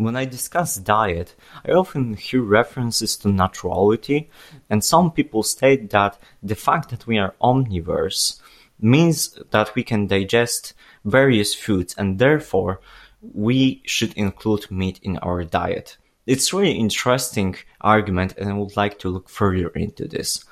When I discuss diet, I often hear references to naturality, and some people state that the fact that we are omnivores means that we can digest various foods and therefore we should include meat in our diet. It's really interesting argument and I would like to look further into this.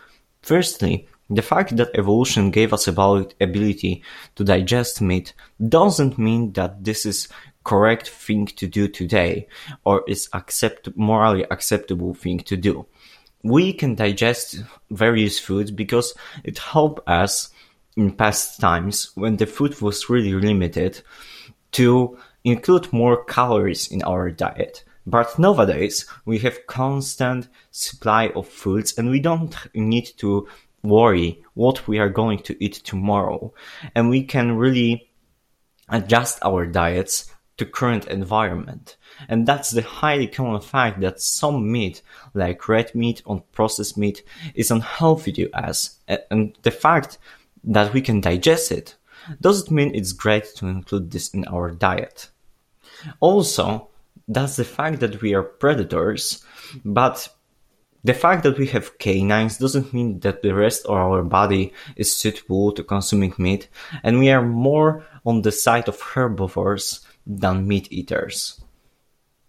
Firstly, the fact that evolution gave us the ability to digest meat doesn't mean that this is correct thing to do today or is accept morally acceptable thing to do. We can digest various foods because it helped us in past times when the food was really limited to include more calories in our diet. But nowadays we have constant supply of foods and we don't need to worry what we are going to eat tomorrow. And we can really adjust our diets to current environment. And that's the highly common fact that some meat, like red meat or processed meat, is unhealthy to us. And the fact that we can digest it doesn't mean it's great to include this in our diet. Also, that's the fact that we are predators, but the fact that we have canines doesn't mean that the rest of our body is suitable to consuming meat, and we are more on the side of herbivores than meat eaters.